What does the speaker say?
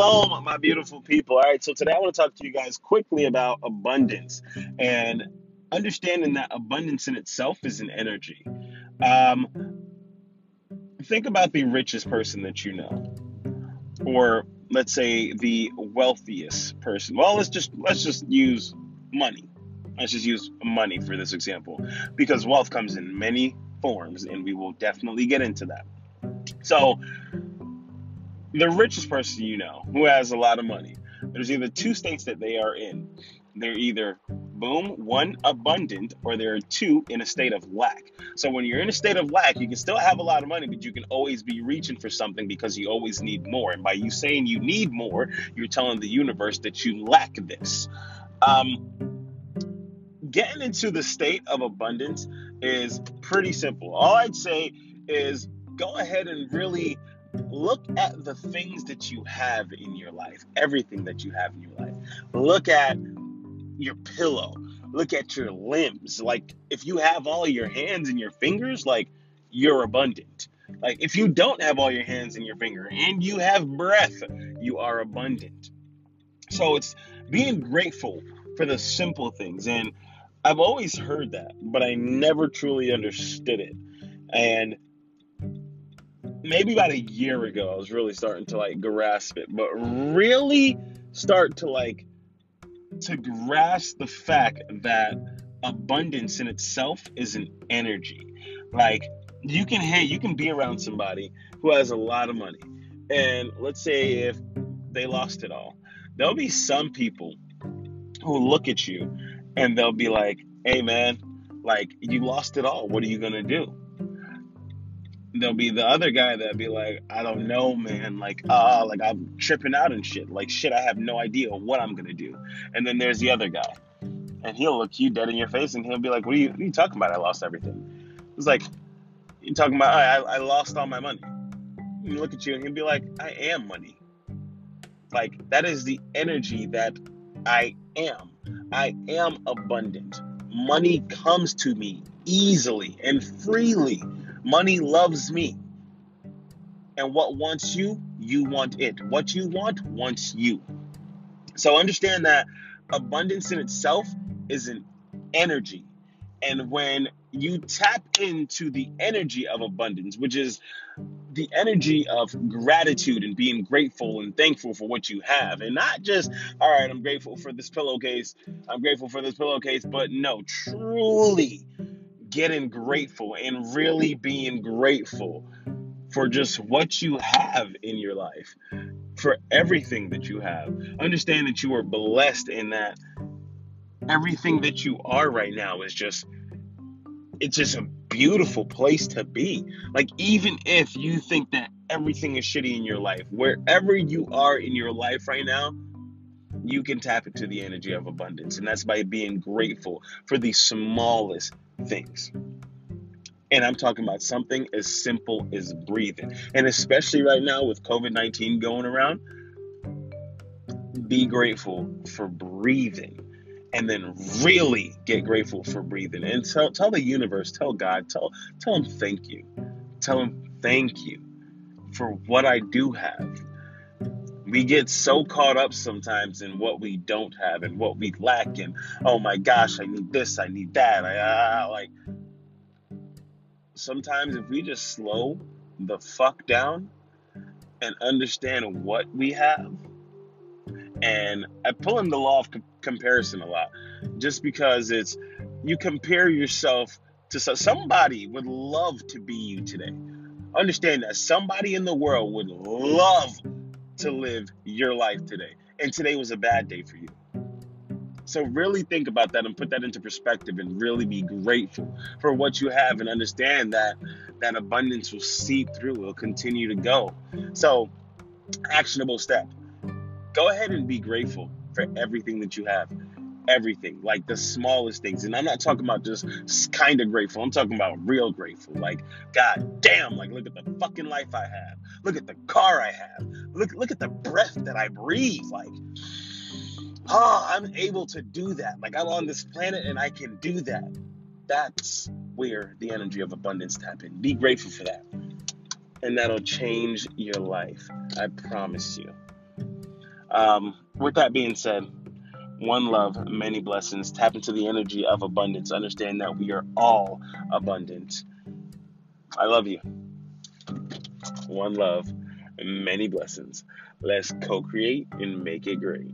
Shalom, my beautiful people. All right, so today I want to talk to you guys quickly about abundance and understanding that abundance in itself is an energy. Um, think about the richest person that you know, or let's say the wealthiest person. Well, let's just let's just use money. Let's just use money for this example, because wealth comes in many forms, and we will definitely get into that. So the richest person you know who has a lot of money, there's either two states that they are in. They're either boom, one abundant, or there are two in a state of lack. So when you're in a state of lack, you can still have a lot of money, but you can always be reaching for something because you always need more. And by you saying you need more, you're telling the universe that you lack this. Um, getting into the state of abundance is pretty simple. All I'd say is go ahead and really look at the things that you have in your life, everything that you have in your life. Look at your pillow. Look at your limbs. Like if you have all your hands and your fingers, like you're abundant. Like if you don't have all your hands and your finger and you have breath, you are abundant. So it's being grateful for the simple things. And I've always heard that, but I never truly understood it. And maybe about a year ago, I was really starting to like grasp it, but really start to like to grasp the fact that abundance in itself is an energy. Like you can hey, you can be around somebody who has a lot of money. And let's say if they lost it all. There'll be some people who look at you and they'll be like, "Hey man, like you lost it all. What are you going to do?" There'll be the other guy that'll be like, I don't know, man. Like, uh, like I'm tripping out and shit. Like, shit, I have no idea what I'm gonna do. And then there's the other guy, and he'll look you dead in your face, and he'll be like, What are you, what are you talking about? I lost everything. It's like, you talking about? I, I lost all my money. And look at you, and he'll be like, I am money. Like that is the energy that I am. I am abundant. Money comes to me easily and freely Money loves me. And what wants you, you want it. What you want, wants you. So understand that abundance in itself is an energy. And when you tap into the energy of abundance, which is the energy of gratitude and being grateful and thankful for what you have, and not just, all right, I'm grateful for this pillowcase, I'm grateful for this pillowcase, but no, truly getting grateful and really being grateful for just what you have in your life, for everything that you have. Understand that you are blessed in that everything that you are right now is just it's just a beautiful place to be. Like even if you think that everything is shitty in your life, wherever you are in your life right now, you can tap into the energy of abundance. And that's by being grateful for the smallest things. And I'm talking about something as simple as breathing. And especially right now with COVID 19 going around, be grateful for breathing. And then really get grateful for breathing. And tell, tell the universe, tell God, tell, tell him thank you. Tell him thank you for what I do have. We get so caught up sometimes in what we don't have and what we lack, and oh my gosh, I need this, I need that. I, like sometimes if we just slow the fuck down and understand what we have, and I pull in the law of comparison a lot, just because it's you compare yourself to somebody would love to be you today. Understand that somebody in the world would love to live your life today. And today was a bad day for you. So really think about that and put that into perspective and really be grateful for what you have and understand that that abundance will seep through, will continue to go. So actionable step. Go ahead and be grateful for everything that you have everything, like the smallest things. And I'm not talking about just kind of grateful. I'm talking about real grateful. Like, God damn, like look at the fucking life I have. Look at the car I have. Look, look at the breath that I breathe. Like, oh, I'm able to do that. Like I'm on this planet and I can do that. That's where the energy of abundance tap in. Be grateful for that. And that'll change your life. I promise you. Um, with that being said, one love, many blessings. Tap into the energy of abundance. Understand that we are all abundant. I love you. One love, many blessings. Let's co create and make it great.